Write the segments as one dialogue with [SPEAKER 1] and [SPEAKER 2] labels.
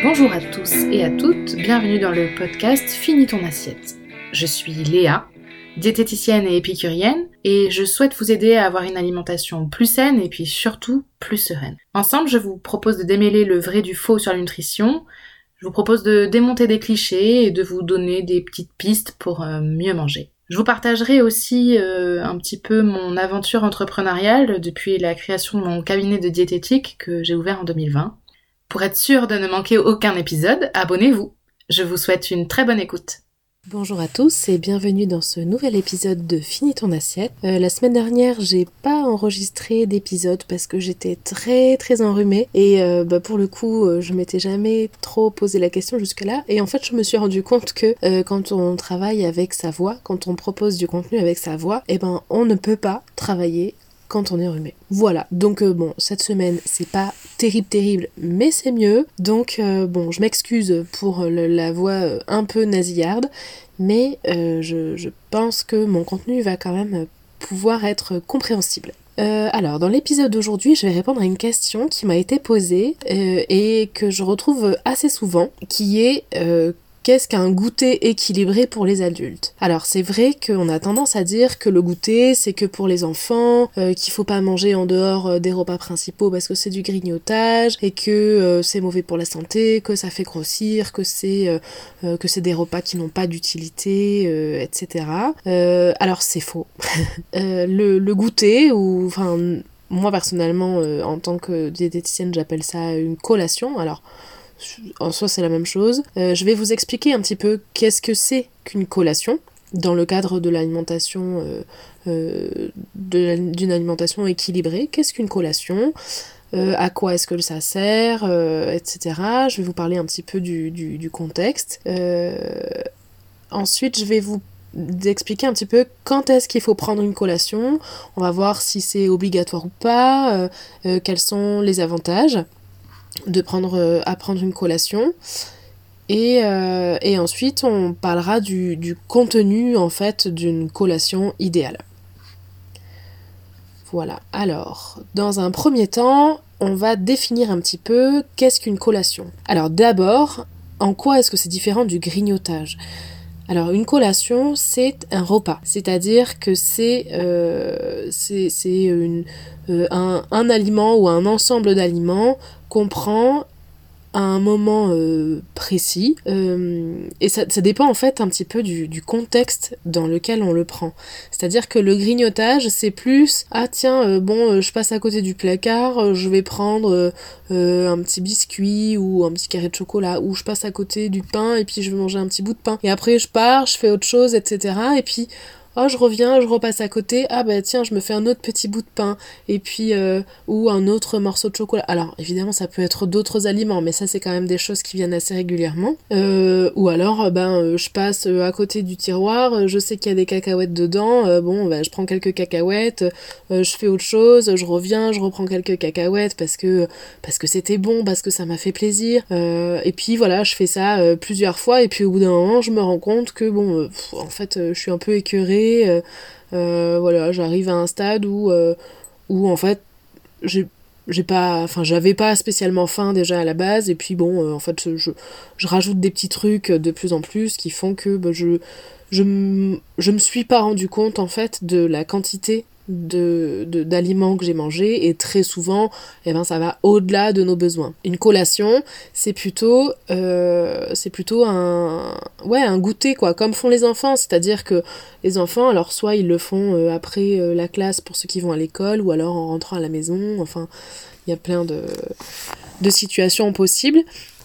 [SPEAKER 1] Bonjour à tous et à toutes, bienvenue dans le podcast Finis ton assiette. Je suis Léa, diététicienne et épicurienne, et je souhaite vous aider à avoir une alimentation plus saine et puis surtout plus sereine. Ensemble, je vous propose de démêler le vrai du faux sur la nutrition, je vous propose de démonter des clichés et de vous donner des petites pistes pour euh, mieux manger. Je vous partagerai aussi euh, un petit peu mon aventure entrepreneuriale depuis la création de mon cabinet de diététique que j'ai ouvert en 2020. Pour être sûr de ne manquer aucun épisode, abonnez-vous. Je vous souhaite une très bonne écoute.
[SPEAKER 2] Bonjour à tous et bienvenue dans ce nouvel épisode de Finis ton assiette. Euh, la semaine dernière, j'ai pas enregistré d'épisode parce que j'étais très très enrhumée et euh, bah, pour le coup, euh, je m'étais jamais trop posé la question jusque-là et en fait, je me suis rendu compte que quand on travaille avec sa voix, quand on propose du contenu avec sa voix, eh ben on ne peut pas travailler quand on est rhumé. Voilà, donc bon, cette semaine, c'est pas terrible terrible, mais c'est mieux. Donc bon, je m'excuse pour la voix un peu nasillarde, mais euh, je, pense que mon contenu va quand même pouvoir être compréhensible. Euh, alors, dans l'épisode d'aujourd'hui, je vais répondre à une question qui m'a été posée euh, et que je retrouve assez souvent, qui est qu'est-ce qu'un goûter équilibré pour les adultes? Alors c'est vrai qu'on a tendance à dire que le goûter c'est que pour les enfants, euh, qu'il faut pas manger en dehors euh, des repas principaux parce que c'est du grignotage et que euh, c'est mauvais pour la santé, que ça fait grossir, que c'est que c'est des repas qui n'ont pas d'utilité, etc. alors c'est faux. le, le goûter ou enfin moi personnellement en tant que diététicienne j'appelle ça une collation. Alors en soi c'est la même chose. Euh, je vais vous expliquer un petit peu qu'est-ce que c'est qu'une collation dans le cadre de l'alimentation euh, euh, d'une alimentation équilibrée. Qu'est-ce qu'une collation? À quoi est-ce que ça sert, etc. Je vais vous parler un petit peu du, du contexte. ensuite, je vais vous expliquer un petit peu quand est-ce qu'il faut prendre une collation. On va voir si c'est obligatoire ou pas, quels sont les avantages de prendre, euh, à prendre une collation. Et, euh, et ensuite, on parlera du, du contenu en fait d'une collation idéale. Voilà, alors, dans un premier temps, on va définir un petit peu qu'est-ce qu'une collation. Alors d'abord, en quoi est-ce que c'est différent du grignotage? Alors une collation, c'est un repas, c'est-à-dire que c'est euh, un, un, aliment ou un ensemble d'aliments comprend à un moment euh, précis euh, et ça, dépend en fait un petit peu du, contexte dans lequel on le prend. C'est à dire que le grignotage c'est plus ah tiens euh, bon je passe à côté du placard je vais prendre un petit biscuit ou un petit carré de chocolat ou je passe à côté du pain et puis je vais manger un petit bout de pain. Et après je pars je fais autre chose etc et puis oh je reviens, je repasse à côté, ah bah tiens, je me fais un autre petit bout de pain, et puis, euh, ou un autre morceau de chocolat. Alors, évidemment, ça peut être d'autres aliments, mais ça, c'est quand même des choses qui viennent assez régulièrement. Euh, ou alors, ben, euh, je passe à côté du tiroir, je sais qu'il y a des cacahuètes dedans, bon, ben, je prends quelques cacahuètes, je fais autre chose, je reviens, je reprends quelques cacahuètes parce que, parce que c'était bon, parce que ça m'a fait plaisir, et puis voilà, je fais ça plusieurs fois, et puis au bout d'un moment, je me rends compte que, bon, en fait, je suis un peu écœurée, euh, euh, voilà, j'arrive à un stade où, euh, en fait, j'ai j'ai pas enfin j'avais pas spécialement faim déjà à la base. Et puis bon en fait je, je, rajoute des petits trucs de plus en plus qui font que bah, je je, je me suis pas rendu compte en fait de la quantité de, d'aliments que j'ai mangé et très souvent eh ben, ça va au-delà de nos besoins. Une collation c'est plutôt euh, c'est plutôt un ouais un goûter quoi comme font les enfants. C'est-à-dire que les enfants alors soit ils le font euh, après euh, la classe pour ceux qui vont à l'école ou alors en rentrant à la maison. Enfin il y a plein de de situations possibles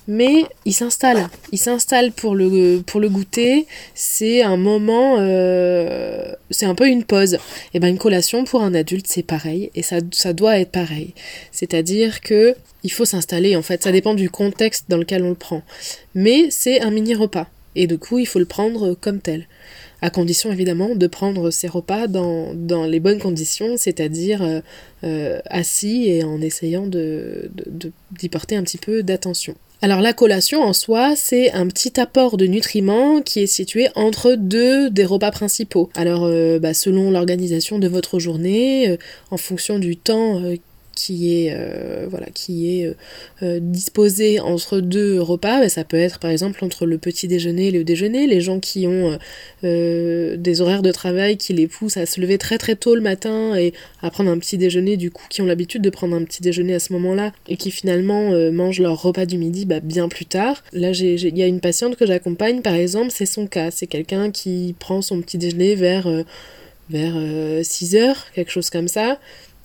[SPEAKER 2] mais il s'installe. Il s'installe pour le, pour le goûter. C'est un moment, euh, c'est un peu une pause. Et ben une collation pour un adulte, c'est pareil. Et ça, ça doit être pareil. C'est-à-dire que il faut s'installer, en fait. Ça dépend du contexte dans lequel on le prend. Mais c'est un mini repas. Et du coup, il faut le prendre comme tel à condition évidemment de prendre ses repas dans, dans les bonnes conditions, c'est-à-dire euh, euh, assis et en essayant de, d'y porter un petit peu d'attention. Alors la collation en soi, c'est un petit apport de nutriments qui est situé entre deux des repas principaux. Alors euh, bah, selon l'organisation de votre journée, en fonction du temps qui est euh, voilà qui est euh, euh, disposé entre deux repas. Ben, ça peut être par exemple entre le petit déjeuner et le déjeuner. Les gens qui ont des horaires de travail qui les poussent à se lever très très tôt le matin et à prendre un petit déjeuner du coup qui ont l'habitude de prendre un petit déjeuner à ce moment-là et qui finalement mangent leur repas du midi bah, bien plus tard. Là il y a une patiente que j'accompagne par exemple c'est son cas. C'est quelqu'un qui prend son petit déjeuner vers vers 6 heures quelque chose comme ça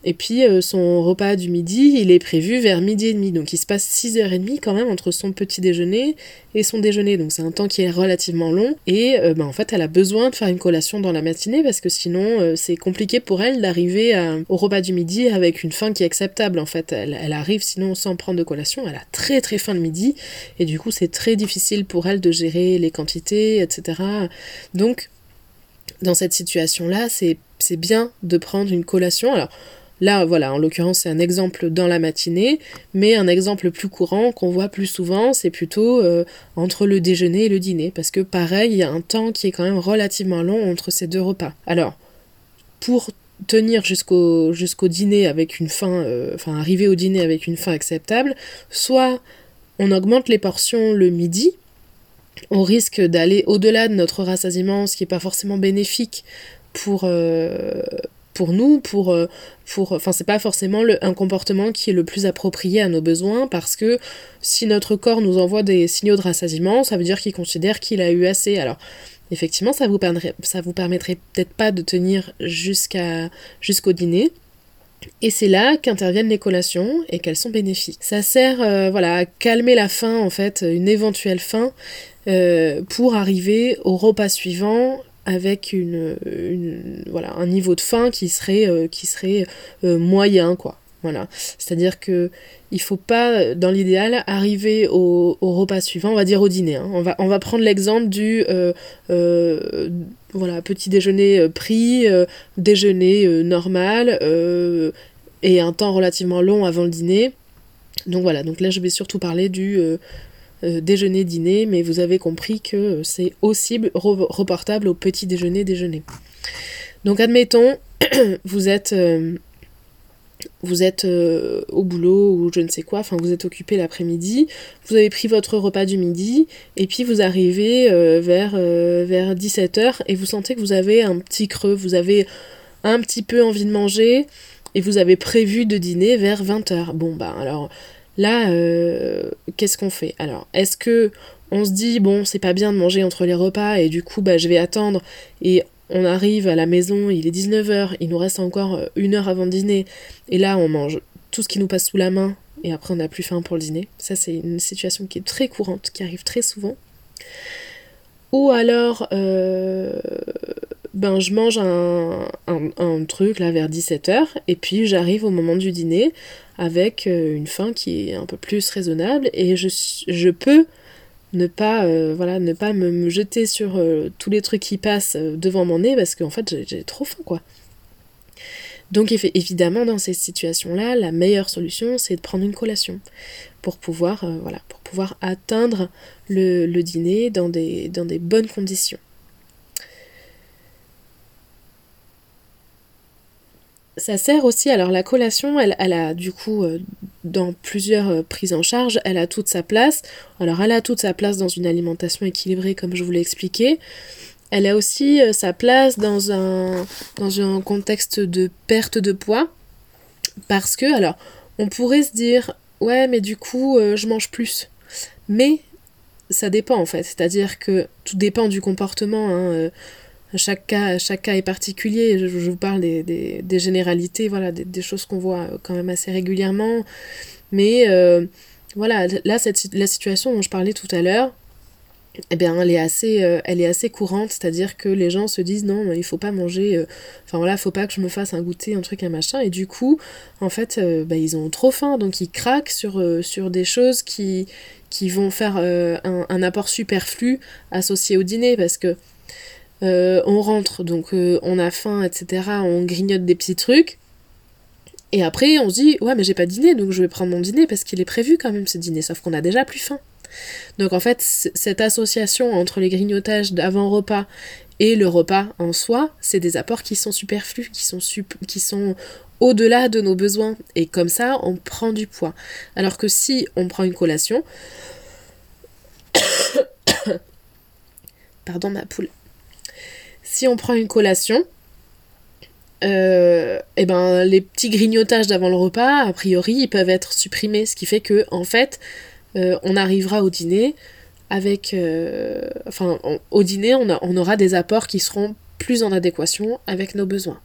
[SPEAKER 2] et puis euh, son repas du midi, il est prévu vers midi et demi. Donc il se passe 6h30 quand même entre son petit déjeuner et son déjeuner. Donc c'est un temps qui est relativement long. Et euh, bah, en fait, elle a besoin de faire une collation dans la matinée parce que sinon euh, c'est compliqué pour elle d'arriver au repas du midi avec une faim qui est acceptable. En fait, elle, elle, arrive sinon sans prendre de collation. Elle a très très faim le midi. Et du coup, c'est très difficile pour elle de gérer les quantités, etc. Donc dans cette situation-là, c'est bien de prendre une collation. Alors, Là, voilà, en l'occurrence, c'est un exemple dans la matinée, mais un exemple plus courant qu'on voit plus souvent, c'est plutôt euh, entre le déjeuner et le dîner, parce que pareil, il y a un temps qui est quand même relativement long entre ces deux repas. Alors, pour tenir jusqu'au dîner avec une faim, euh, enfin arriver au dîner avec une faim acceptable, soit on augmente les portions le midi, on risque d'aller au-delà de notre rassasiement, ce qui n'est pas forcément bénéfique pour, euh, pour nous, pour, euh, pour, enfin c'est pas forcément le, un comportement qui est le plus approprié à nos besoins parce que si notre corps nous envoie des signaux de rassasiement, ça veut dire qu'il considère qu'il a eu assez. Alors effectivement, ça vous permettrait, ça vous permettrait peut-être pas de tenir jusqu'à jusqu'au dîner. Et c'est là qu'interviennent les collations et qu'elles sont bénéfiques. Ça sert euh, voilà, à calmer la faim, en fait, une éventuelle faim, euh, pour arriver au repas suivant avec une, voilà, un niveau de faim qui serait, euh, qui serait euh, moyen, quoi. Voilà. C'est-à-dire que il faut pas, dans l'idéal, arriver au, repas suivant, on va dire au dîner. Hein. On, va, on va prendre l'exemple du euh, voilà, petit déjeuner pris, déjeuner normal, et un temps relativement long avant le dîner. Donc voilà, donc là je vais surtout parler du euh, déjeuner-dîner, mais vous avez compris que c'est aussi reportable au petit déjeuner-déjeuner. Donc admettons, vous êtes, euh, euh, au boulot ou je ne sais quoi, enfin vous êtes occupé l'après-midi, vous avez pris votre repas du midi, et puis vous arrivez vers, vers 17h et vous sentez que vous avez un petit creux, vous avez un petit peu envie de manger, et vous avez prévu de dîner vers 20h. Bon bah alors Là, euh, qu'est-ce qu'on fait? Alors, est-ce que on se dit bon, c'est pas bien de manger entre les repas et du coup, bah, je vais attendre et on arrive à la maison, il est 19h, il nous reste encore euh, une heure avant dîner et là, on mange tout ce qui nous passe sous la main et après on n'a plus faim pour le dîner. Ça, c'est une situation qui est très courante, qui arrive très souvent. Ou alors, euh, ben je mange un, truc là vers 17h et puis j'arrive au moment du dîner avec euh, une faim qui est un peu plus raisonnable et je, je peux ne pas euh, voilà ne pas me, jeter sur euh, tous les trucs qui passent devant mon nez parce qu'en fait j'ai trop faim quoi. Donc évidemment dans ces situations-là, la meilleure solution c'est de prendre une collation pour pouvoir voilà pour pouvoir atteindre le, le dîner dans des, dans des bonnes conditions. Ça sert aussi, alors la collation, elle, elle a du coup, euh, dans plusieurs euh, prises en charge, elle a toute sa place. Alors elle a toute sa place dans une alimentation équilibrée, comme je vous l'ai expliqué. Elle a aussi euh, sa place dans un, dans un contexte de perte de poids. Parce que, alors, on pourrait se dire, ouais, mais du coup, je mange plus. Mais ça dépend en fait. C'est-à-dire que tout dépend du comportement. Hein, chaque cas, chaque cas est particulier. Je, vous parle des, généralités, voilà, des, choses qu'on voit quand même assez régulièrement. Mais euh, voilà, là, cette, la situation dont je parlais tout à l'heure, eh bien, elle est assez, euh, elle est assez courante, c'est-à-dire que les gens se disent non, il faut pas manger, euh, enfin voilà, faut pas que je me fasse un goûter, un truc, un machin, et du coup, en fait, bah, ils ont trop faim, donc ils craquent sur, sur des choses qui, qui vont faire un, un apport superflu associé au dîner, parce que euh, on rentre, donc euh, on a faim, etc. On grignote des petits trucs. Et après, on se dit, ouais, mais j'ai pas dîné, donc je vais prendre mon dîner parce qu'il est prévu quand même ce dîner, sauf qu'on a déjà plus faim. Donc en fait, cette association entre les grignotages d'avant-repas et le repas en soi, c'est des apports qui sont superflus, qui sont, qui sont au-delà de nos besoins. Et comme ça, on prend du poids. Alors que si on prend une collation... Pardon ma poule. Si on prend une collation, euh, et eh ben les petits grignotages d'avant le repas, a priori, ils peuvent être supprimés, ce qui fait que en fait, euh, on arrivera au dîner avec, euh, enfin, au dîner, on, aura des apports qui seront plus en adéquation avec nos besoins.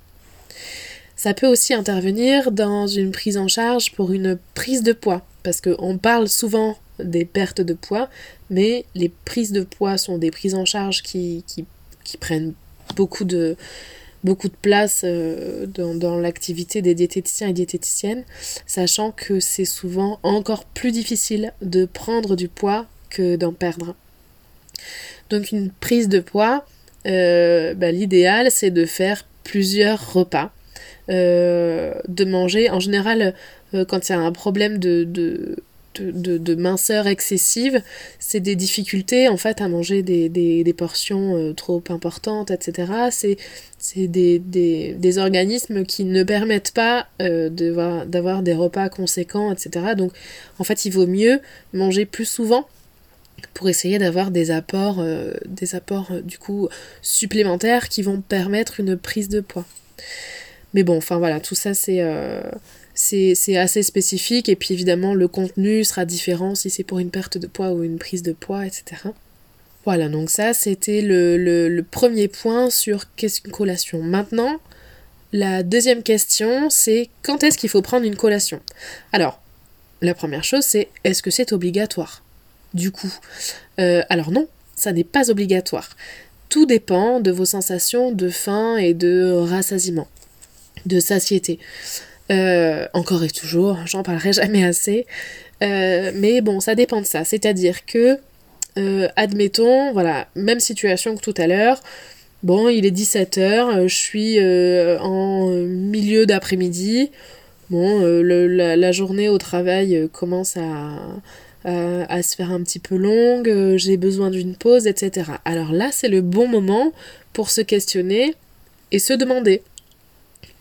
[SPEAKER 2] Ça peut aussi intervenir dans une prise en charge pour une prise de poids, parce qu'on parle souvent des pertes de poids, mais les prises de poids sont des prises en charge qui, qui prennent beaucoup de, place euh, dans, l'activité des diététiciens et diététiciennes, sachant que c'est souvent encore plus difficile de prendre du poids que d'en perdre. Donc une prise de poids, euh, bah, l'idéal c'est de faire plusieurs repas, euh, de manger en général quand il y a un problème de, minceur excessive, c'est des difficultés en fait à manger des, portions euh, trop importantes, etc. C'est des, organismes qui ne permettent pas euh, d'avoir des repas conséquents, etc. Donc en fait il vaut mieux manger plus souvent pour essayer d'avoir des apports, euh, des apports du coup supplémentaires qui vont permettre une prise de poids. Mais bon, enfin voilà, tout ça c'est c'est assez spécifique et puis évidemment le contenu sera différent si c'est pour une perte de poids ou une prise de poids, etc. Voilà, donc ça c'était le, premier point sur qu'est-ce qu'une collation. Maintenant, la deuxième question c'est quand est-ce qu'il faut prendre une collation? Alors, la première chose c'est est-ce que c'est obligatoire? Du coup, euh, alors non, ça n'est pas obligatoire. Tout dépend de vos sensations de faim et de rassasiement, de satiété. Euh, encore et toujours, j'en parlerai jamais assez. Euh, mais bon, ça dépend de ça. C'est-à-dire que, euh, admettons, voilà, même situation que tout à l'heure. Bon, il est 17h, je suis en milieu d'après-midi. Bon, la, journée au travail commence à, à, se faire un petit peu longue, j'ai besoin d'une pause, etc. Alors là, c'est le bon moment pour se questionner et se demander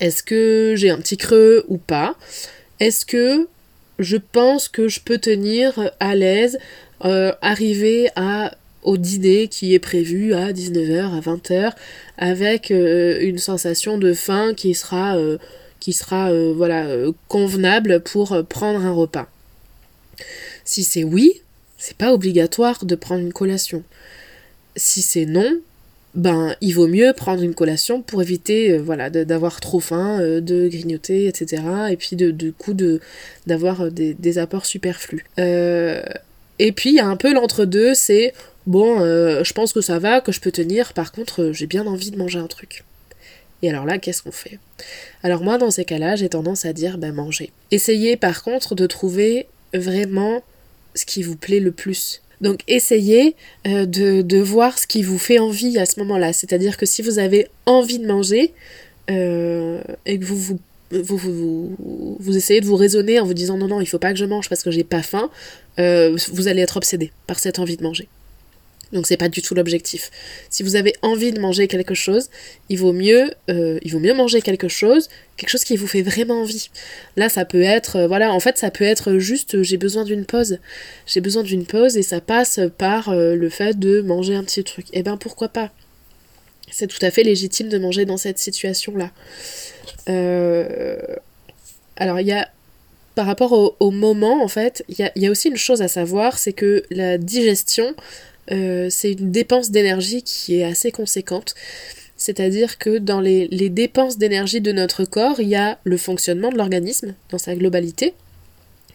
[SPEAKER 2] est-ce que j'ai un petit creux ou pas? Est-ce que je pense que je peux tenir à l'aise, euh, arriver à au dîner qui est prévu à 19h, à 20h, avec euh, une sensation de faim qui sera, euh, qui sera voilà, convenable pour prendre un repas? Si c'est oui, c'est pas obligatoire de prendre une collation. Si c'est non, ben il vaut mieux prendre une collation pour éviter euh, voilà d'avoir trop faim, euh, de grignoter, etc. Et puis de, du coup de d'avoir euh, des, apports superflus. et puis il y a un peu l'entre-deux, c'est bon, je pense que ça va, que je peux tenir, par contre j'ai bien envie de manger un truc. Et alors là, qu'est-ce qu'on fait? Alors moi, dans ces cas-là, j'ai tendance à dire, ben manger. Essayez par contre de trouver vraiment ce qui vous plaît le plus. Donc essayez euh, de, voir ce qui vous fait envie à ce moment-là. C'est-à-dire que si vous avez envie de manger euh, et que vous essayez de vous raisonner en vous disant non, non, il faut pas que je mange parce que j'ai pas faim, euh, vous allez être obsédé par cette envie de manger. Donc c'est pas du tout l'objectif. Si vous avez envie de manger quelque chose, il vaut mieux, euh, manger quelque chose, quelque chose qui vous fait vraiment envie. Là, ça peut être, euh, voilà, en fait, ça peut être juste, euh, j'ai besoin d'une pause. J'ai besoin d'une pause et ça passe par le fait de manger un petit truc. Eh ben pourquoi pas? C'est tout à fait légitime de manger dans cette situation-là. Alors il y a par rapport au, moment, en fait, il y a, aussi une chose à savoir, c'est que la digestion, euh, c'est une dépense d'énergie qui est assez conséquente. C'est-à-dire que dans les, dépenses d'énergie de notre corps, il y a le fonctionnement de l'organisme dans sa globalité,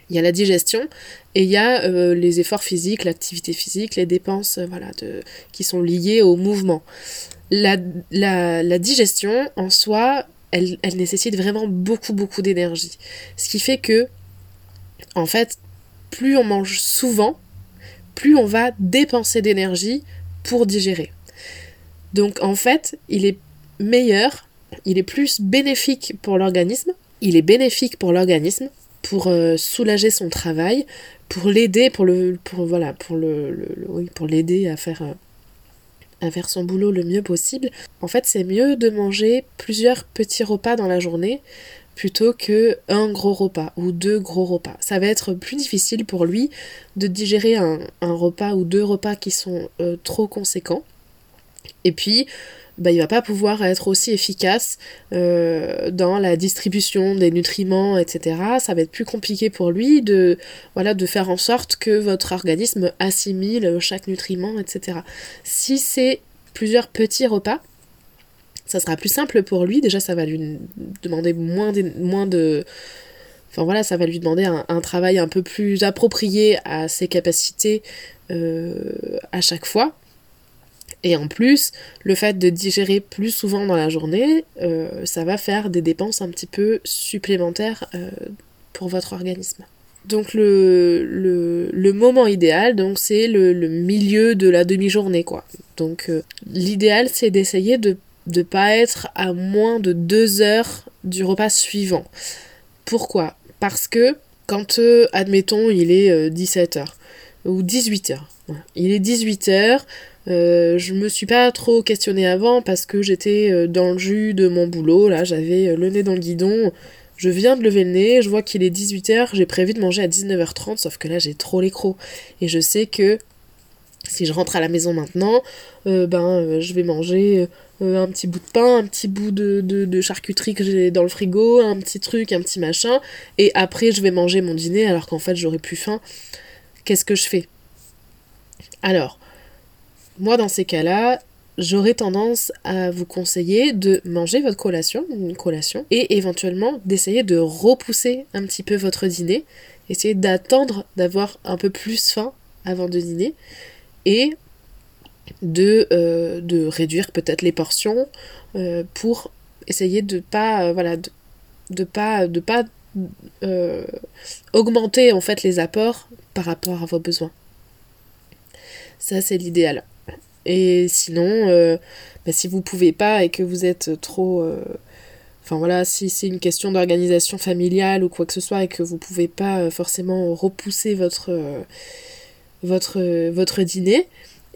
[SPEAKER 2] il y a la digestion et il y a euh, les efforts physiques, l'activité physique, les dépenses euh, qui sont liées au mouvement. La, digestion en soi, elle, elle nécessite vraiment beaucoup beaucoup d'énergie. Ce qui fait que, en fait, plus on mange souvent, plus on va dépenser d'énergie pour digérer. Donc en fait, il est meilleur, il est plus bénéfique pour l'organisme, il est bénéfique pour l'organisme pour euh, soulager son travail, pour l'aider pour le voilà, pour l'aider à faire euh, à faire son boulot le mieux possible. En fait, c'est mieux de manger plusieurs petits repas dans la journée plutôt que un gros repas ou deux gros repas. Ça va être plus difficile pour lui de digérer un, repas ou deux repas qui sont euh, trop conséquents. Et puis, bah, il va pas pouvoir être aussi efficace euh, dans la distribution des nutriments, etc. Ça va être plus compliqué pour lui de, voilà, de faire en sorte que votre organisme assimile chaque nutriment, etc. Si c'est plusieurs petits repas, ça sera plus simple pour lui. Déjà, ça va lui demander moins de, moins de Enfin voilà, ça va lui demander un, travail un peu plus approprié à ses capacités euh, à chaque fois. Et en plus, le fait de digérer plus souvent dans la journée, euh, ça va faire des dépenses un petit peu supplémentaires euh, pour votre organisme. Donc le, le, moment idéal, donc c'est le, milieu de la demi-journée, quoi. Donc l'idéal, c'est d'essayer de de pas être à moins de deux heures du repas suivant. Pourquoi? Parce que quand, euh, admettons, il est 17h euh, ou 18h, il est 18h, euh, je me suis pas trop questionnée avant parce que j'étais dans le jus de mon boulot, là j'avais le nez dans le guidon, je viens de lever le nez, je vois qu'il est 18h, j'ai prévu de manger à 19h30, sauf que là j'ai trop les crocs. Et je sais que si je rentre à la maison maintenant, ben je vais manger euh, un petit bout de pain, un petit bout de, de, charcuterie que j'ai dans le frigo, un petit truc, un petit machin, et après je vais manger mon dîner alors qu'en fait j'aurais plus faim. Qu'est-ce que je fais? Alors, moi dans ces cas-là, j'aurais tendance à vous conseiller de manger votre collation, une collation, et éventuellement d'essayer de repousser un petit peu votre dîner, essayer d'attendre d'avoir un peu plus faim avant de dîner, et de, euh, de réduire peut-être les portions euh, pour essayer de pas euh, voilà de, pas de pas augmenter en fait les apports par rapport à vos besoins. Ça c'est l'idéal. Et sinon, bah, si vous pouvez pas et que vous êtes trop Enfin voilà, si c'est une question d'organisation familiale ou quoi que ce soit et que vous pouvez pas forcément repousser votre, votre, votre dîner,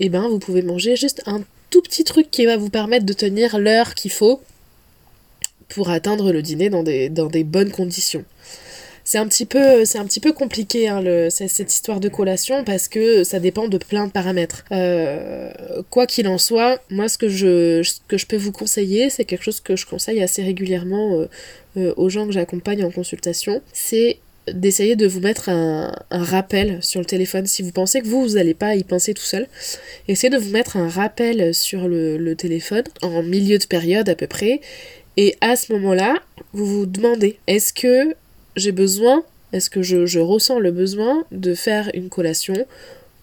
[SPEAKER 2] et eh ben vous pouvez manger juste un tout petit truc qui va vous permettre de tenir l'heure qu'il faut pour atteindre le dîner dans des, dans des bonnes conditions. C'est un petit peu, un petit peu compliqué hein, le, cette histoire de collation parce que ça dépend de plein de paramètres. Euh, quoi qu'il en soit, moi ce que je, que je peux vous conseiller, c'est quelque chose que je conseille assez régulièrement euh, euh, aux gens que j'accompagne en consultation, c'est d'essayer de vous mettre un, rappel sur le téléphone. Si vous pensez que vous, vous n'allez pas y penser tout seul, essayez de vous mettre un rappel sur le, téléphone en milieu de période à peu près. Et à ce moment-là, vous vous demandez, est-ce que j'ai besoin, est-ce que je, je ressens le besoin de faire une collation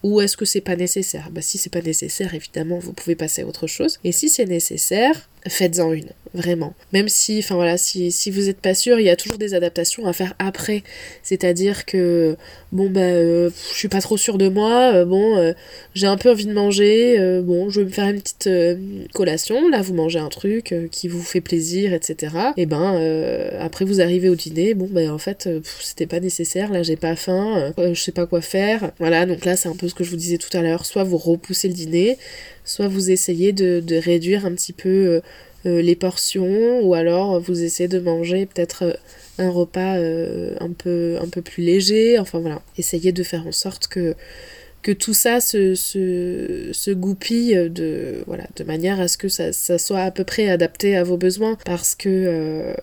[SPEAKER 2] ou est-ce que c'est pas nécessaire? Bah si c'est pas nécessaire, évidemment, vous pouvez passer à autre chose. Et si c'est nécessaire, faites-en une, vraiment. Même si, enfin voilà, si, si vous n'êtes pas sûr, il y a toujours des adaptations à faire après. C'est-à-dire que, bon bah, euh, je suis pas trop sûre de moi, euh, bon, euh, j'ai un peu envie de manger, bon, je vais me faire une petite collation, là vous mangez un truc qui vous fait plaisir, etc. Et ben, après vous arrivez au dîner, bon bah en fait, c'était pas nécessaire, là j'ai pas faim, je sais pas quoi faire. Voilà, donc là c'est un peu ce que je vous disais tout à l'heure, soit vous repoussez le dîner, soit vous essayez de, réduire un petit peu euh, euh, les portions, ou alors vous essayez de manger peut-être euh, un repas un, peu, un peu plus léger, enfin voilà, essayez de faire en sorte que, que tout ça se, se, goupille de, voilà, de manière à ce que ça, soit à peu près adapté à vos besoins, parce que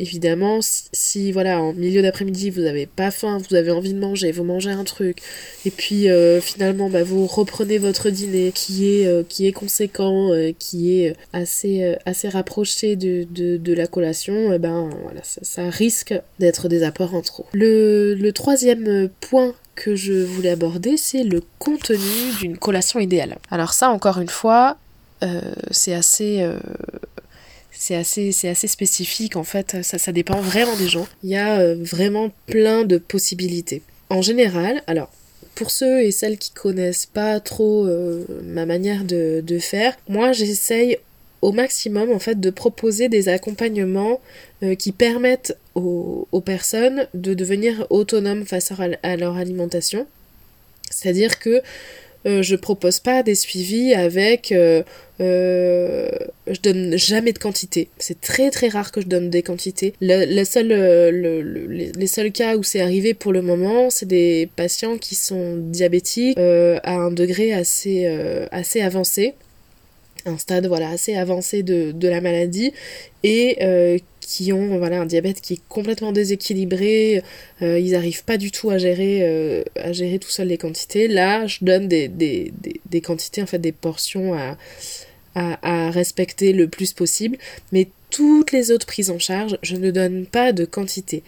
[SPEAKER 2] Évidemment, si, voilà, en milieu d'après-midi, vous n'avez pas faim, vous avez envie de manger, vous mangez un truc, et puis euh, finalement, bah, vous reprenez votre dîner qui est, euh, qui est conséquent, euh, qui est assez, assez rapproché de, de, la collation, et ben voilà, ça, risque d'être des apports en trop. Le, le troisième point que je voulais aborder, c'est le contenu d'une collation idéale. Alors ça, encore une fois, c'est assez c'est assez, c'est assez spécifique en fait, ça, dépend vraiment des gens. Il y a euh, vraiment plein de possibilités. En général, alors pour ceux et celles qui connaissent pas trop euh, ma manière de, faire, moi j'essaye au maximum en fait de proposer des accompagnements euh, qui permettent aux, personnes de devenir autonomes face à, leur alimentation. C'est-à-dire que euh, je propose pas des suivis avec euh, euh, je donne jamais de quantité. C'est très très rare que je donne des quantités. Le, seul, les seuls cas où c'est arrivé pour le moment, c'est des patients qui sont diabétiques à un degré assez, assez avancé un stade voilà assez avancé de, la maladie et qui ont voilà un diabète qui est complètement déséquilibré, euh, ils n'arrivent pas du tout à gérer euh, à gérer tout seul les quantités. Là, je donne des, quantités en fait des portions à, à, à, respecter le plus possible, mais toutes les autres prises en charge, je ne donne pas de quantité.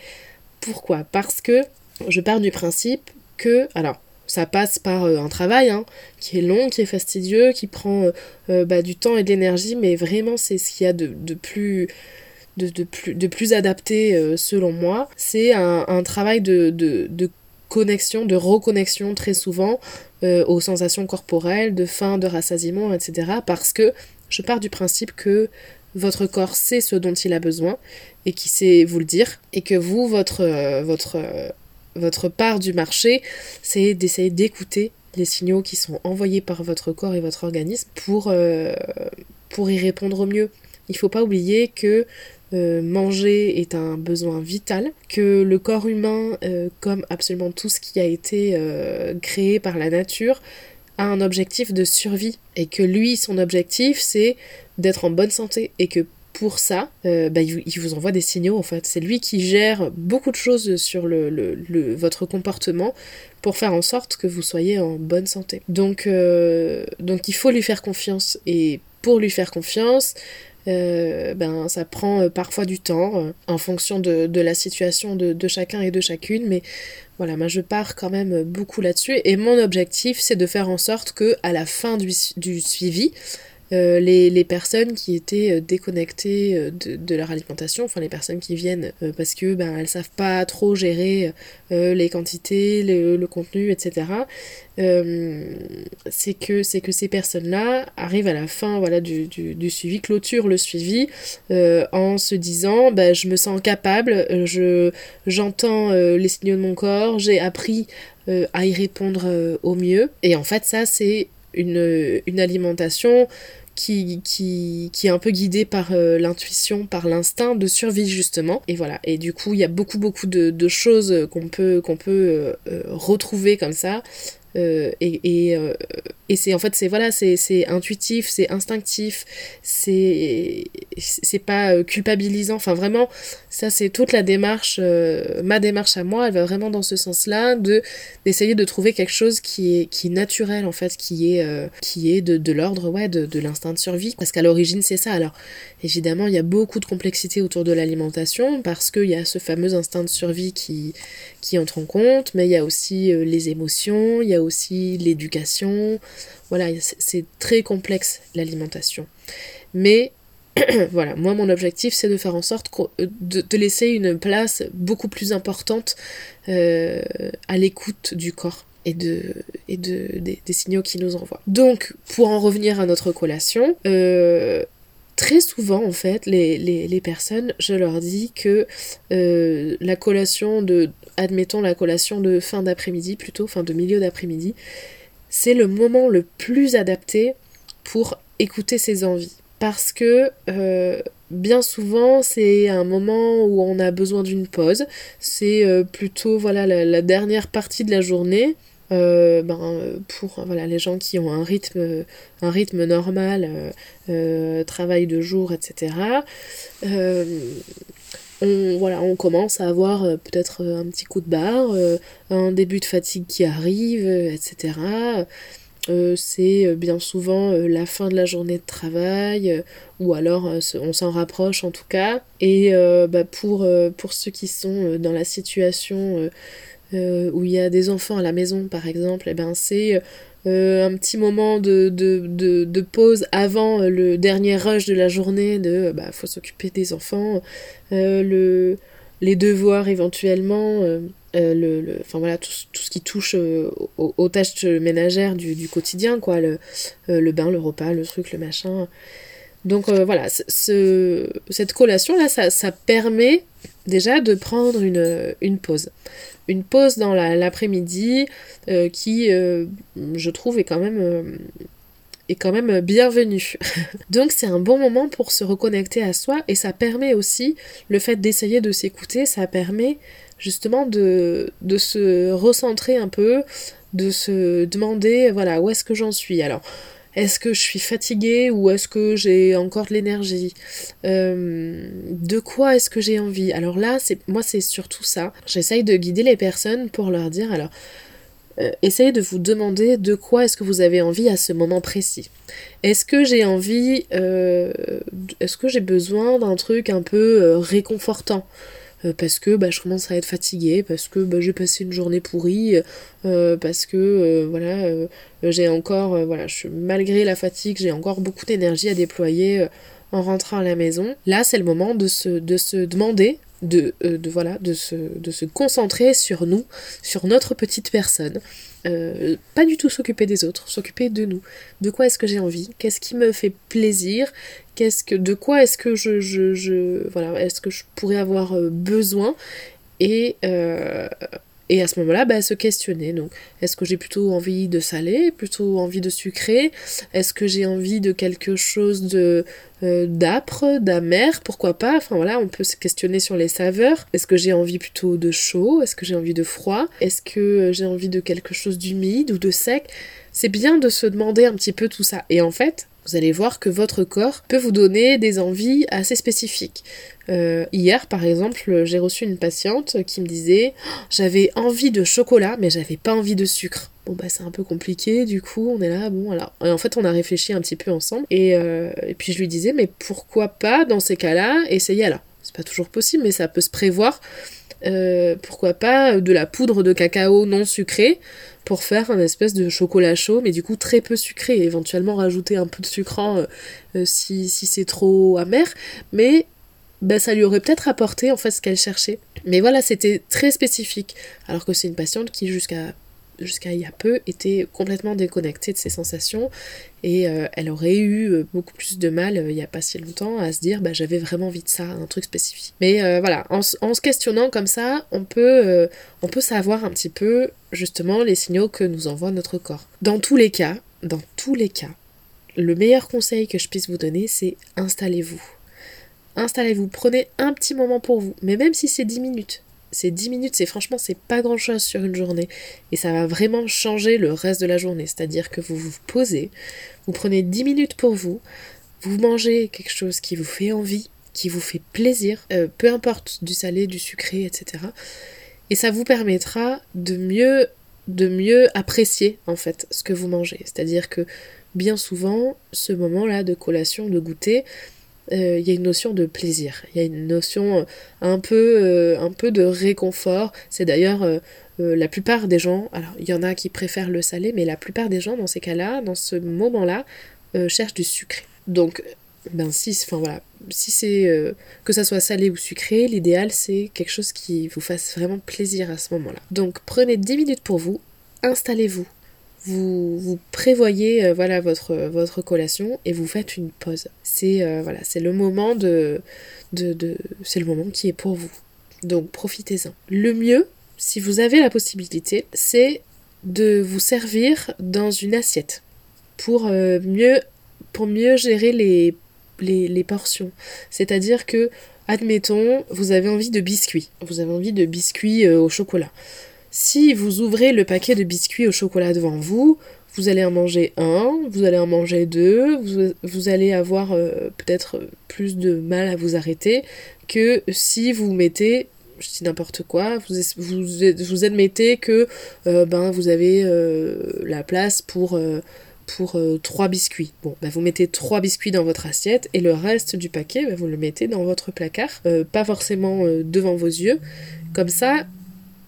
[SPEAKER 2] Pourquoi? Parce que je pars du principe que alors ça passe par euh, un travail hein, qui est long, qui est fastidieux, qui prend bah, du temps et de l'énergie, mais vraiment c'est ce qu'il y a de, de plus de, de, plus, de plus adapté euh, selon moi. C'est un, travail de, de, de, connexion, de reconnexion très souvent euh, aux sensations corporelles, de faim, de rassasiement, etc. Parce que je pars du principe que votre corps sait ce dont il a besoin et qui sait vous le dire et que vous, votre, euh, votre, votre part du marché, c'est d'essayer d'écouter les signaux qui sont envoyés par votre corps et votre organisme pour, pour y répondre au mieux. Il ne faut pas oublier que euh, manger est un besoin vital, que le corps humain, euh, comme absolument tout ce qui a été euh, créé par la nature, a un objectif de survie et que lui, son objectif, c'est d'être en bonne santé et que pour ça, bah, il, vous envoie des signaux en fait. C'est lui qui gère beaucoup de choses sur votre comportement pour faire en sorte que vous soyez en bonne santé. Donc, donc il faut lui faire confiance et pour lui faire confiance, euh, ben ça prend euh, parfois du temps euh, en fonction de, la situation de, chacun et de chacune mais voilà moi je pars quand même beaucoup là-dessus et mon objectif c'est de faire en sorte que à la fin du suivi euh, les, les, personnes qui étaient euh, déconnectées euh, de, de, leur alimentation, enfin les personnes qui viennent parce que ben elles savent pas trop gérer les quantités, le, le contenu, etc. c'est que c'est que ces personnes-là arrivent à la fin voilà du, du, du suivi, clôturent le suivi en se disant ben, je me sens capable, je j'entends les signaux de mon corps, j'ai appris à y répondre au mieux. Et en fait ça c'est une, une alimentation qui, est un peu guidé par euh, l'intuition, par l'instinct de survie justement. Et voilà. Et du coup, il y a beaucoup beaucoup de, choses qu'on peut, qu'on peut euh, euh, retrouver comme ça et, et c'est en fait c'est voilà c'est intuitif c'est instinctif c'est c'est pas euh, culpabilisant. Enfin vraiment ça c'est toute la démarche ma démarche à moi. Elle va vraiment dans ce sens là de d'essayer de trouver quelque chose qui est qui naturel en fait qui est qui est de, de l'ordre ouais de, de l'instinct de survie. Parce qu'à l'origine c'est ça. Alors évidemment il y a beaucoup de complexité autour de l'alimentation parce qu'il y a ce fameux instinct de survie qui qui entre en compte mais il y a aussi les émotions il y a aussi l'éducation. Voilà, c'est très complexe l'alimentation. Mais voilà, moi mon objectif c'est de faire en sorte euh, de, laisser une place beaucoup plus importante euh, à l'écoute du corps et de et de des, signaux qui nous envoient. Donc pour en revenir à notre collation, euh, très souvent en fait les, les, personnes je leur dis que la collation de admettons la collation de fin d'après-midi plutôt, fin de milieu d'après-midi, c'est le moment le plus adapté pour écouter ses envies. Parce que euh, bien souvent c'est un moment où on a besoin d'une pause, c'est euh, plutôt voilà la, dernière partie de la journée. Euh, ben, pour voilà, les gens qui ont un rythme, un rythme normal, travail de jour, etc on, voilà, on commence à avoir euh, peut-être euh, un petit coup de barre, euh, un début de fatigue qui arrive, etc. c'est bien souvent la fin de la journée de travail, ou alors on s'en rapproche en tout cas. Et bah, pour, pour ceux qui sont dans la situation où il y a des enfants à la maison par exemple, eh ben c'est euh, un petit moment de, de, de, pause avant euh, le dernier rush de la journée, de bah faut s'occuper des enfants, euh, le, les devoirs éventuellement, le, le, voilà, tout, tout, ce qui touche aux, aux, tâches ménagères du, du quotidien, quoi, le, le bain, le repas, le truc, le machin. Donc voilà, cette collation-là, ça, permet déjà de prendre une, pause. Une pause dans l'après-midi qui, je trouve, est quand même est quand même bienvenue. Donc c'est un bon moment pour se reconnecter à soi et ça permet aussi, le fait d'essayer de s'écouter, ça permet justement de, de se recentrer un peu, de se demander, voilà, où est-ce que j'en suis Alors, est-ce que je suis fatiguée ou est-ce que j'ai encore de l'énergie euh, De quoi est-ce que j'ai envie? Alors là, c'est moi, c'est surtout ça. J'essaye de guider les personnes pour leur dire, alors, euh, essayez de vous demander de quoi est-ce que vous avez envie à ce moment précis. Est-ce que j'ai envie, euh, est-ce que j'ai besoin d'un truc un peu réconfortant? Parce que bah, je commence à être fatiguée, parce que bah, j'ai passé une journée pourrie, parce que voilà, j'ai encore, voilà, malgré la fatigue, j'ai encore beaucoup d'énergie à déployer en rentrant à la maison. Là, c'est le moment de se, de se demander de, euh, de, voilà, de, se, de se concentrer sur nous, sur notre petite personne. Euh, pas du tout s'occuper des autres, s'occuper de nous. De quoi est-ce que j'ai envie? Qu'est-ce qui me fait plaisir? Qu'est-ce que, de quoi est-ce que je, je, je voilà, est-ce que je pourrais avoir euh, besoin? Et et à ce moment-là, bah, se questionner. Donc, est-ce que j'ai plutôt envie de salé, plutôt envie de sucré? Est-ce que j'ai envie de quelque chose de euh, d'âpre, d'amer? Pourquoi pas? Enfin voilà, on peut se questionner sur les saveurs. Est-ce que j'ai envie plutôt de chaud? Est-ce que j'ai envie de froid? Est-ce que j'ai envie de quelque chose d'humide ou de sec? C'est bien de se demander un petit peu tout ça. Et en fait, vous allez voir que votre corps peut vous donner des envies assez spécifiques. Euh, hier, par exemple, j'ai reçu une patiente qui me disait j'avais envie de chocolat, mais j'avais pas envie de sucre. Bon bah c'est un peu compliqué, du coup on est là, bon alors. Et en fait on a réfléchi un petit peu ensemble et, euh, et puis je lui disais mais pourquoi pas dans ces cas-là essayer? Alors. C'est pas toujours possible mais ça peut se prévoir. Euh, pourquoi pas de la poudre de cacao non sucrée pour faire un espèce de chocolat chaud, mais du coup très peu sucré, éventuellement rajouter un peu de sucrant euh, euh, si, si c'est trop amer, mais ben, ça lui aurait peut-être apporté en fait ce qu'elle cherchait. Mais voilà, c'était très spécifique, alors que c'est une patiente qui jusqu'à jusqu'à il y a peu était complètement déconnectée de ses sensations et euh, elle aurait eu euh, beaucoup plus de mal euh, il n'y a pas si longtemps à se dire bah j'avais vraiment envie de ça, un truc spécifique. Mais voilà, en, se questionnant comme ça, on peut, savoir un petit peu justement les signaux que nous envoie notre corps. Dans tous les cas, dans tous les cas, le meilleur conseil que je puisse vous donner, c'est installez-vous. Installez-vous, prenez un petit moment pour vous, mais même si c'est 10 minutes, c'est 10 minutes, c'est franchement, c'est pas grand chose sur une journée. Et ça va vraiment changer le reste de la journée. C'est-à-dire que vous vous posez, vous prenez 10 minutes pour vous, vous mangez quelque chose qui vous fait envie, qui vous fait plaisir, euh, peu importe du salé, du sucré, etc. Et ça vous permettra de mieux, de mieux apprécier en fait ce que vous mangez. C'est-à-dire que bien souvent, ce moment-là de collation, de goûter, euh, il y a une notion de plaisir, il y a une notion euh, un peu, euh, un peu de réconfort. C'est d'ailleurs la plupart des gens, alors il y en a qui préfèrent le salé, mais la plupart des gens dans ces cas-là, dans ce moment-là, cherchent du sucré. Donc, ben si, enfin voilà, si c'est que ça soit salé ou sucré, l'idéal c'est quelque chose qui vous fasse vraiment plaisir à ce moment-là. Donc prenez 10 minutes pour vous, installez-vous vous, vous prévoyez euh, voilà votre, votre collation et vous faites une pause. C'est euh, voilà, c'est le moment de, de, de c'est le moment qui est pour vous. Donc profitez-en. Le mieux, si vous avez la possibilité, c'est de vous servir dans une assiette pour euh, mieux pour mieux gérer les, les, les portions. C'est-à-dire que admettons, vous avez envie de biscuits. Vous avez envie de biscuits au chocolat. Si vous ouvrez le paquet de biscuits au chocolat devant vous, vous allez en manger un, vous allez en manger deux, vous, allez avoir euh, peut-être plus de mal à vous arrêter que si vous mettez je dis n'importe quoi, vous, admettez que euh, ben, vous avez euh, la place pour, pour trois biscuits. Bon, ben, vous mettez trois biscuits dans votre assiette et le reste du paquet, ben, vous le mettez dans votre placard, pas forcément devant vos yeux. Comme ça,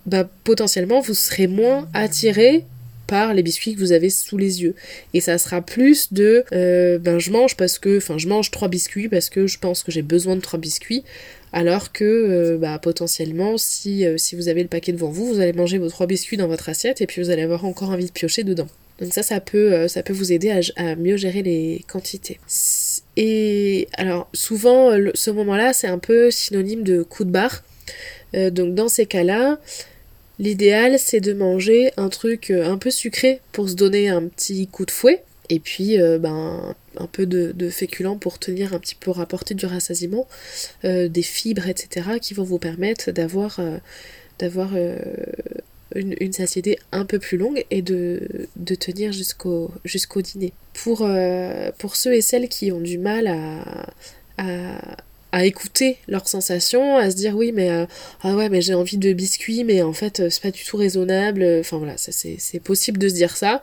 [SPEAKER 2] bah, potentiellement vous serez moins attiré par les biscuits que vous avez sous les yeux. Et ça sera plus de euh, ben je mange parce que enfin je mange trois biscuits parce que je pense que j'ai besoin de trois biscuits alors que euh, bah, potentiellement si, euh, si vous avez le paquet devant vous, vous allez manger vos trois biscuits dans votre assiette et puis vous allez avoir encore envie de piocher dedans. Donc ça, ça peut, ça peut vous aider à, mieux gérer les quantités. Et alors souvent, ce moment-là, c'est un peu synonyme de coup de barre. donc dans ces cas-là, l'idéal, c'est de manger un truc un peu sucré pour se donner un petit coup de fouet. Et puis, ben, un peu de, de féculents pour tenir un petit peu, rapporter du rassasiement, euh, des fibres, etc., qui vont vous permettre d'avoir euh, euh, une, satiété un peu plus longue et de, de tenir jusqu'au dîner. Pour, pour ceux et celles qui ont du mal à, à écouter leurs sensations, à se dire oui mais ah ouais mais j'ai envie de biscuits mais en fait c'est pas du tout raisonnable, enfin voilà, c'est possible de se dire ça.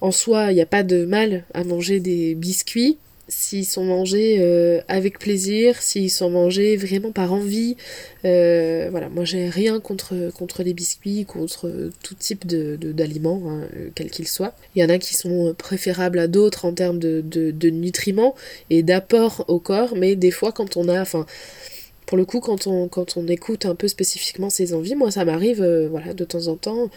[SPEAKER 2] En soi, il n'y a pas de mal à manger des biscuits s'ils sont mangés euh, avec plaisir, s'ils sont mangés vraiment par envie. Euh, voilà, moi j'ai rien contre, les biscuits, contre tout type de, d'aliments, hein, euh, quels qu'ils soient. Il y en a qui sont préférables à d'autres en termes de, de, nutriments et d'apport au corps, mais des fois quand on a, enfin, pour le coup, quand on, quand on écoute un peu spécifiquement ses envies, moi ça m'arrive, voilà, de temps en temps,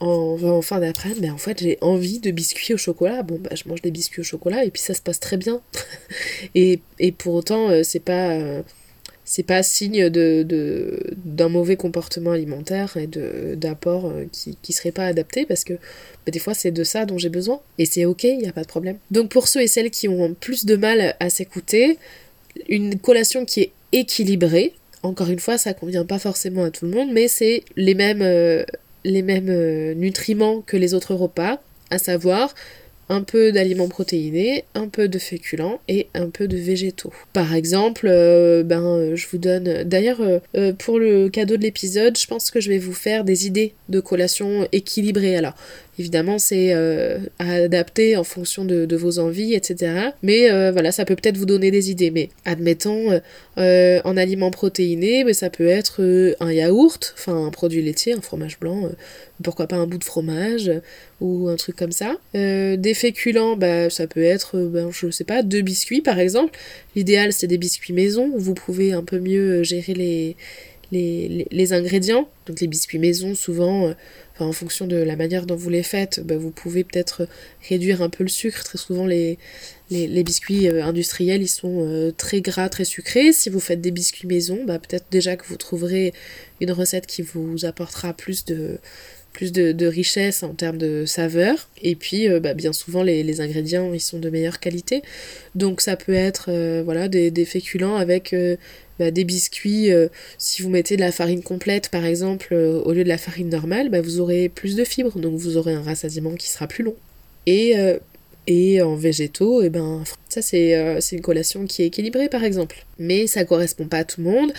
[SPEAKER 2] en, fin d'après-midi, mais en fait j'ai envie de biscuits au chocolat. Bon, bah je mange des biscuits au chocolat et puis ça se passe très bien. et, et, pour autant, euh, c'est pas. Euh, c'est pas signe de, d'un mauvais comportement alimentaire et de, d'apport euh, qui, qui serait pas adapté parce que bah, des fois c'est de ça dont j'ai besoin et c'est ok, il n'y a pas de problème. Donc pour ceux et celles qui ont plus de mal à s'écouter, une collation qui est équilibrée, encore une fois ça convient pas forcément à tout le monde, mais c'est les mêmes, les mêmes euh, nutriments que les autres repas, à savoir un peu d'aliments protéinés, un peu de féculents et un peu de végétaux. Par exemple, euh, ben euh, je vous donne d'ailleurs pour le cadeau de l'épisode, je pense que je vais vous faire des idées de collation équilibrées. Alors, Évidemment, c'est euh, à adapter en fonction de, vos envies, etc. Mais euh, voilà, ça peut peut-être vous donner des idées. Mais admettons, euh, en aliments protéinés, mais ça peut être un yaourt, enfin un produit laitier, un fromage blanc, pourquoi pas un bout de fromage ou un truc comme ça. des féculents, bah, ça peut être, ben, je sais pas, deux biscuits par exemple. L'idéal, c'est des biscuits maison où vous pouvez un peu mieux gérer les, les, les ingrédients. Donc les biscuits maison, souvent en fonction de la manière dont vous les faites, bah, vous pouvez peut-être réduire un peu le sucre. Très souvent, les, biscuits euh, industriels, ils sont euh, très gras, très sucrés. Si vous faites des biscuits maison, bah, peut-être déjà que vous trouverez une recette qui vous apportera plus de, plus de, richesse en termes de saveur. Et puis, euh, bah, bien souvent, les, ingrédients, ils sont de meilleure qualité. Donc, ça peut être voilà, des, féculents avec bah, des biscuits, euh, si vous mettez de la farine complète par exemple euh, au lieu de la farine normale, bah, vous aurez plus de fibres, donc vous aurez un rassasiement qui sera plus long. Et, euh, et en végétaux, et eh ben, ça c'est une collation qui est équilibrée par exemple. Mais ça correspond pas à tout le monde.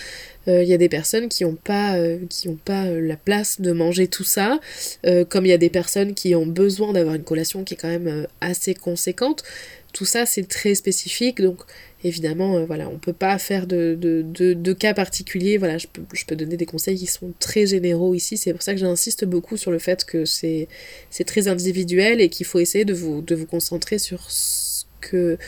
[SPEAKER 2] Il y a des personnes qui n'ont pas, qui ont pas la place de manger tout ça, comme il y a des personnes qui ont besoin d'avoir une collation qui est quand même assez conséquente. Tout ça c'est très spécifique, donc Évidemment, euh, voilà, on peut pas faire de, de, cas particuliers. Voilà, je peux, donner des conseils qui sont très généraux ici. C'est pour ça que j'insiste beaucoup sur le fait que c'est très individuel et qu'il faut essayer de vous, concentrer sur ce que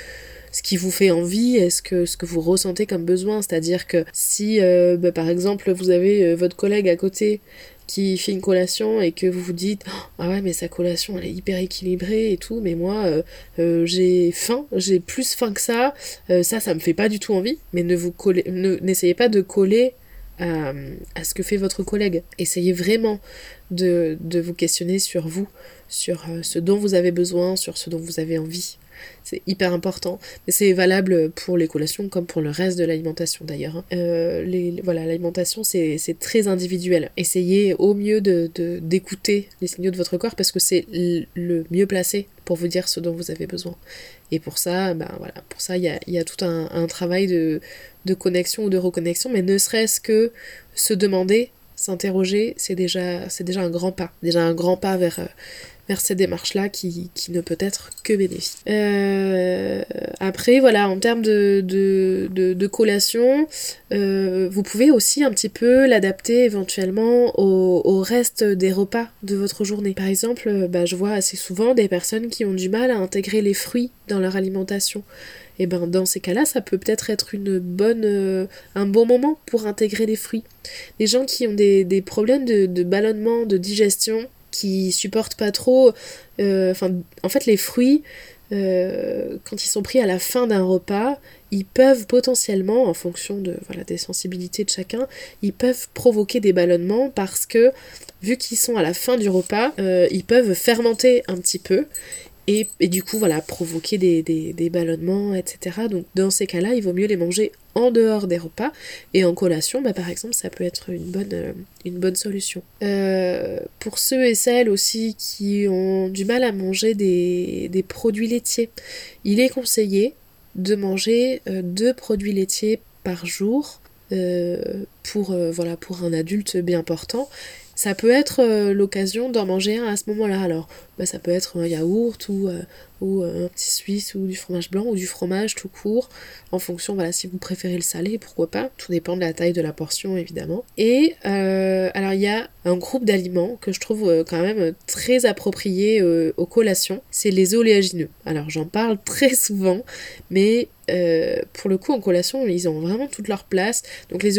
[SPEAKER 2] ce qui vous fait envie, est-ce que ce que vous ressentez comme besoin, c'est-à-dire que si euh, bah, par exemple vous avez euh, votre collègue à côté qui fait une collation et que vous vous dites ah ouais mais sa collation elle est hyper équilibrée et tout mais moi euh, euh, j'ai faim j'ai plus faim que ça euh, ça ça me fait pas du tout envie mais ne vous collez n'essayez pas de coller à, ce que fait votre collègue. Essayez vraiment de vous questionner sur vous sur ce dont vous avez besoin sur ce dont vous avez envie c'est hyper important. Mais c'est valable pour les collations comme pour le reste de l'alimentation d'ailleurs. Hein. Euh, voilà, l'alimentation c'est très individuel. Essayez au mieux de, d'écouter les signaux de votre corps parce que c'est le mieux placé pour vous dire ce dont vous avez besoin. Et pour ça, ben pour ça il y a, tout un, travail de, de connexion ou de reconnexion, mais ne serait-ce que se demander s'interroger, c'est déjà, c'est déjà un grand pas, déjà un grand pas vers, vers cette démarche-là qui, ne peut être que bénéfique. Euh, après, voilà, en termes de, de, collation, euh, vous pouvez aussi un petit peu l'adapter éventuellement au, reste des repas de votre journée. Par exemple, bah, je vois assez souvent des personnes qui ont du mal à intégrer les fruits dans leur alimentation. Et ben dans ces cas-là, ça peut peut-être être euh, un bon moment pour intégrer les fruits. Des gens qui ont des, problèmes de, de ballonnement, de digestion, qui supportent pas trop. Enfin, en fait, les fruits, quand ils sont pris à la fin d'un repas, ils peuvent potentiellement, en fonction de voilà des sensibilités de chacun, ils peuvent provoquer des ballonnements parce que vu qu'ils sont à la fin du repas, ils peuvent fermenter un petit peu et, du coup voilà provoquer des, ballonnements etc donc dans ces cas là il vaut mieux les manger en dehors des repas. Et en collation bah, par exemple ça peut être une bonne, euh, solution. Euh, pour ceux et celles aussi qui ont du mal à manger des, produits laitiers il est conseillé de manger euh, deux produits laitiers par jour pour, voilà, pour un adulte bien portant. Ça peut être l'occasion d'en manger un à ce moment-là. Alors, bah, ça peut être un yaourt ou, euh, ou euh, un petit suisse ou du fromage blanc ou du fromage tout court, en fonction, voilà, si vous préférez le salé, pourquoi pas. Tout dépend de la taille de la portion, évidemment. Et alors, il y a un groupe d'aliments que je trouve quand même très approprié aux collations, c'est les oléagineux. Alors, j'en parle très souvent, mais euh, pour le coup, en collation, ils ont vraiment toute leur place. Donc les,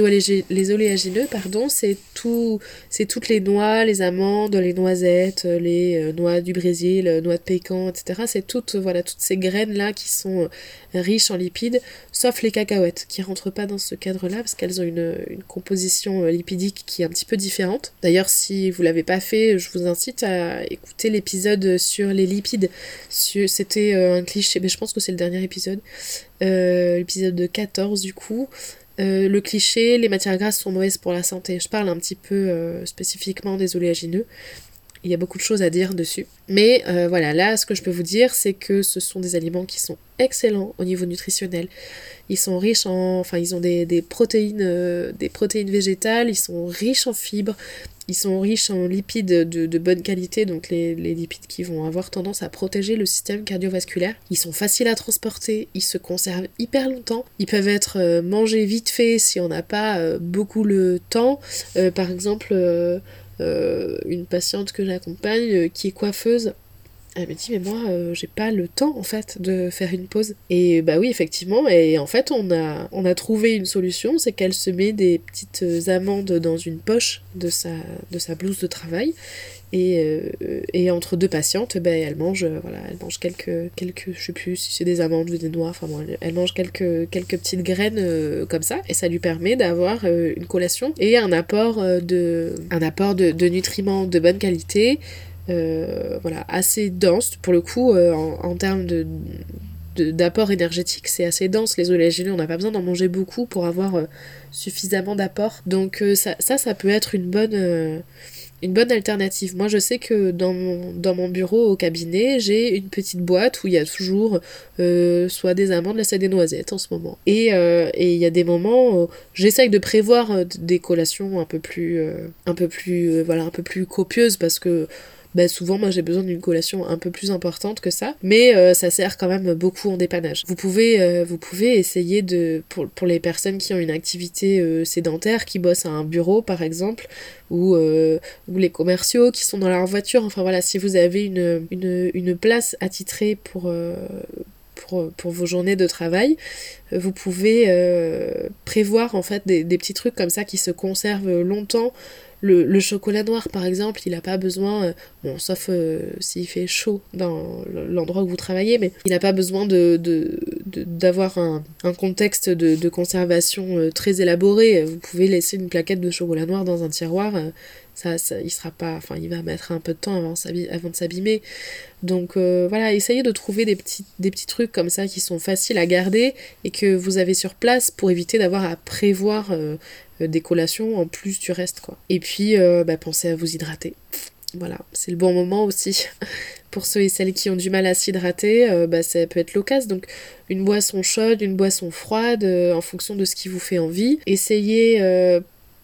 [SPEAKER 2] les oléagineux, pardon, c'est tout, c'est toutes les noix, les amandes, les noisettes, les euh, noix du Brésil, euh, noix de pécan, etc. C'est toutes, voilà, toutes ces graines là qui sont riches en lipides, sauf les cacahuètes, qui rentrent pas dans ce cadre-là parce qu'elles ont une, composition lipidique qui est un petit peu différente. D'ailleurs, si vous l'avez pas fait, je vous incite à écouter l'épisode sur les lipides. C'était un cliché, mais je pense que c'est le dernier épisode. Euh, l'épisode 14 du coup. Euh, le cliché, les matières grasses sont mauvaises pour la santé. Je parle un petit peu euh, spécifiquement des oléagineux. Il y a beaucoup de choses à dire dessus. Mais voilà, là, ce que je peux vous dire, c'est que ce sont des aliments qui sont excellents au niveau nutritionnel. Ils sont riches en, enfin, ils ont des, protéines, des protéines végétales. Ils sont riches en fibres. Ils sont riches en lipides de, bonne qualité, donc les, lipides qui vont avoir tendance à protéger le système cardiovasculaire. Ils sont faciles à transporter, ils se conservent hyper longtemps. Ils peuvent être euh, mangés vite fait si on n'a pas euh, beaucoup le temps. Euh, par exemple, une patiente que j'accompagne qui est coiffeuse elle me dit mais moi euh, j'ai pas le temps en fait de faire une pause. Et bah oui effectivement. Et en fait on a on a trouvé une solution, c'est qu'elle se met des petites amandes dans une poche de sa de sa blouse de travail. Et, euh, et entre deux patientes bah, elle mange voilà elle mange quelques quelques je sais plus si c'est des amandes ou des noix enfin bon elle, mange quelques quelques petites graines euh, comme ça. Et ça lui permet d'avoir une collation et un apport de un apport de nutriments de bonne qualité euh, voilà, assez dense. Pour le coup, euh, en, termes de, d'apport énergétique, c'est assez dense. Les oléagineux, on n'a pas besoin d'en manger beaucoup pour avoir euh, suffisamment d'apport. Donc ça, ça, peut être une bonne, une bonne alternative. Moi, je sais que dans mon, bureau au cabinet, j'ai une petite boîte où il y a toujours soit des amandes, soit des noisettes en ce moment. Et il y a des moments où j'essaye de prévoir des collations un peu plus, un peu plus, voilà, un peu plus copieuses parce que bah souvent moi j'ai besoin d'une collation un peu plus importante que ça, mais euh, ça sert quand même beaucoup en dépannage. Vous pouvez, euh, vous pouvez essayer de, pour, pour, les personnes qui ont une activité euh, sédentaire, qui bossent à un bureau par exemple, ou, ou les commerciaux qui sont dans leur voiture, enfin voilà, si vous avez une, une, une place attitrée pour... Pour, pour, vos journées de travail, vous pouvez prévoir en fait des, des, petits trucs comme ça qui se conservent longtemps le, chocolat noir, par exemple, il n'a pas besoin, euh, bon, sauf euh, s'il fait chaud dans l'endroit où vous travaillez, mais il n'a pas besoin de, d'avoir un, contexte de, conservation euh, très élaboré. Vous pouvez laisser une plaquette de chocolat noir dans un tiroir, ça, ça, il sera pas, enfin, il va mettre un peu de temps avant, avant de s'abîmer. Donc voilà, essayez de trouver des petits, trucs comme ça qui sont faciles à garder et que vous avez sur place pour éviter d'avoir à prévoir euh, des collations en plus du reste quoi. Et puis euh, bah, pensez à vous hydrater. Voilà, c'est le bon moment aussi. Pour ceux et celles qui ont du mal à s'hydrater, euh, bah, ça peut être l'occasion. Donc une boisson chaude, une boisson froide, en fonction de ce qui vous fait envie. Essayez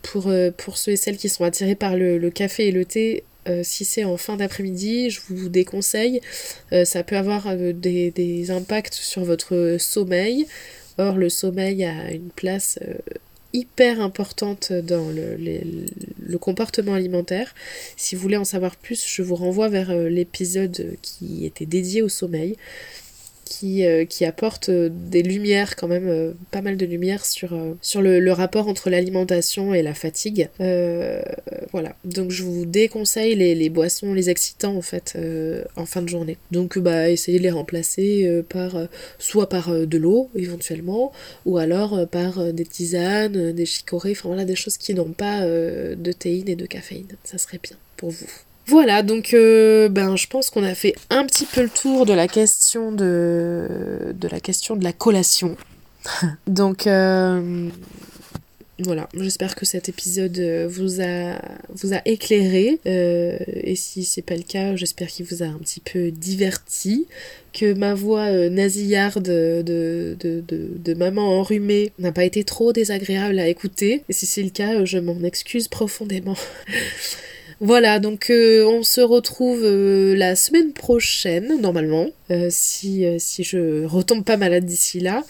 [SPEAKER 2] pour, pour ceux et celles qui sont attirés par le, café et le thé, si c'est en fin d'après-midi, je vous déconseille. ça peut avoir des, des, impacts sur votre sommeil. Or, le sommeil a une place hyper importante dans le, comportement alimentaire. Si vous voulez en savoir plus, je vous renvoie vers euh, l'épisode qui était dédié au sommeil. Qui, euh, qui apporte euh, des lumières quand même, euh, pas mal de lumières sur, sur le, rapport entre l'alimentation et la fatigue. voilà, donc je vous déconseille les, les boissons, les excitants en fait en fin de journée. Donc bah essayez de les remplacer par soit par de l'eau éventuellement, ou alors par des tisanes, des chicorées, enfin voilà des choses qui n'ont pas de théine et de caféine. Ça serait bien pour vous. Voilà, donc euh, ben, je pense qu'on a fait un petit peu le tour de la question de, de la question de la collation. donc euh, voilà, j'espère que cet épisode vous a, vous a éclairé. Euh, et si c'est pas le cas, j'espère qu'il vous a un petit peu diverti. Que ma voix nasillarde de, de, de, de, maman enrhumée n'a pas été trop désagréable à écouter. Et si c'est le cas, je m'en excuse profondément. Voilà, donc euh, on se retrouve euh, la semaine prochaine, normalement, euh, si, si je retombe pas malade d'ici là,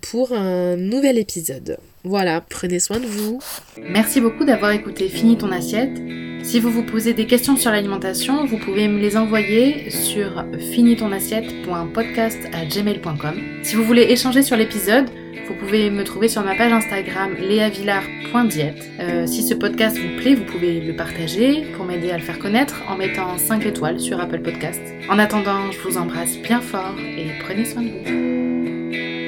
[SPEAKER 2] pour un nouvel épisode. Voilà, prenez soin de vous.
[SPEAKER 1] Merci beaucoup d'avoir écouté Fini ton assiette. Si vous vous posez des questions sur l'alimentation, vous pouvez me les envoyer sur finitonassiette.podcast@gmail.com. Si vous voulez échanger sur l'épisode, vous pouvez me trouver sur ma page Instagram léavillard.diète. Euh, si ce podcast vous plaît, vous pouvez le partager pour m'aider à le faire connaître en mettant 5 étoiles sur Apple Podcast. En attendant, je vous embrasse bien fort et prenez soin de vous.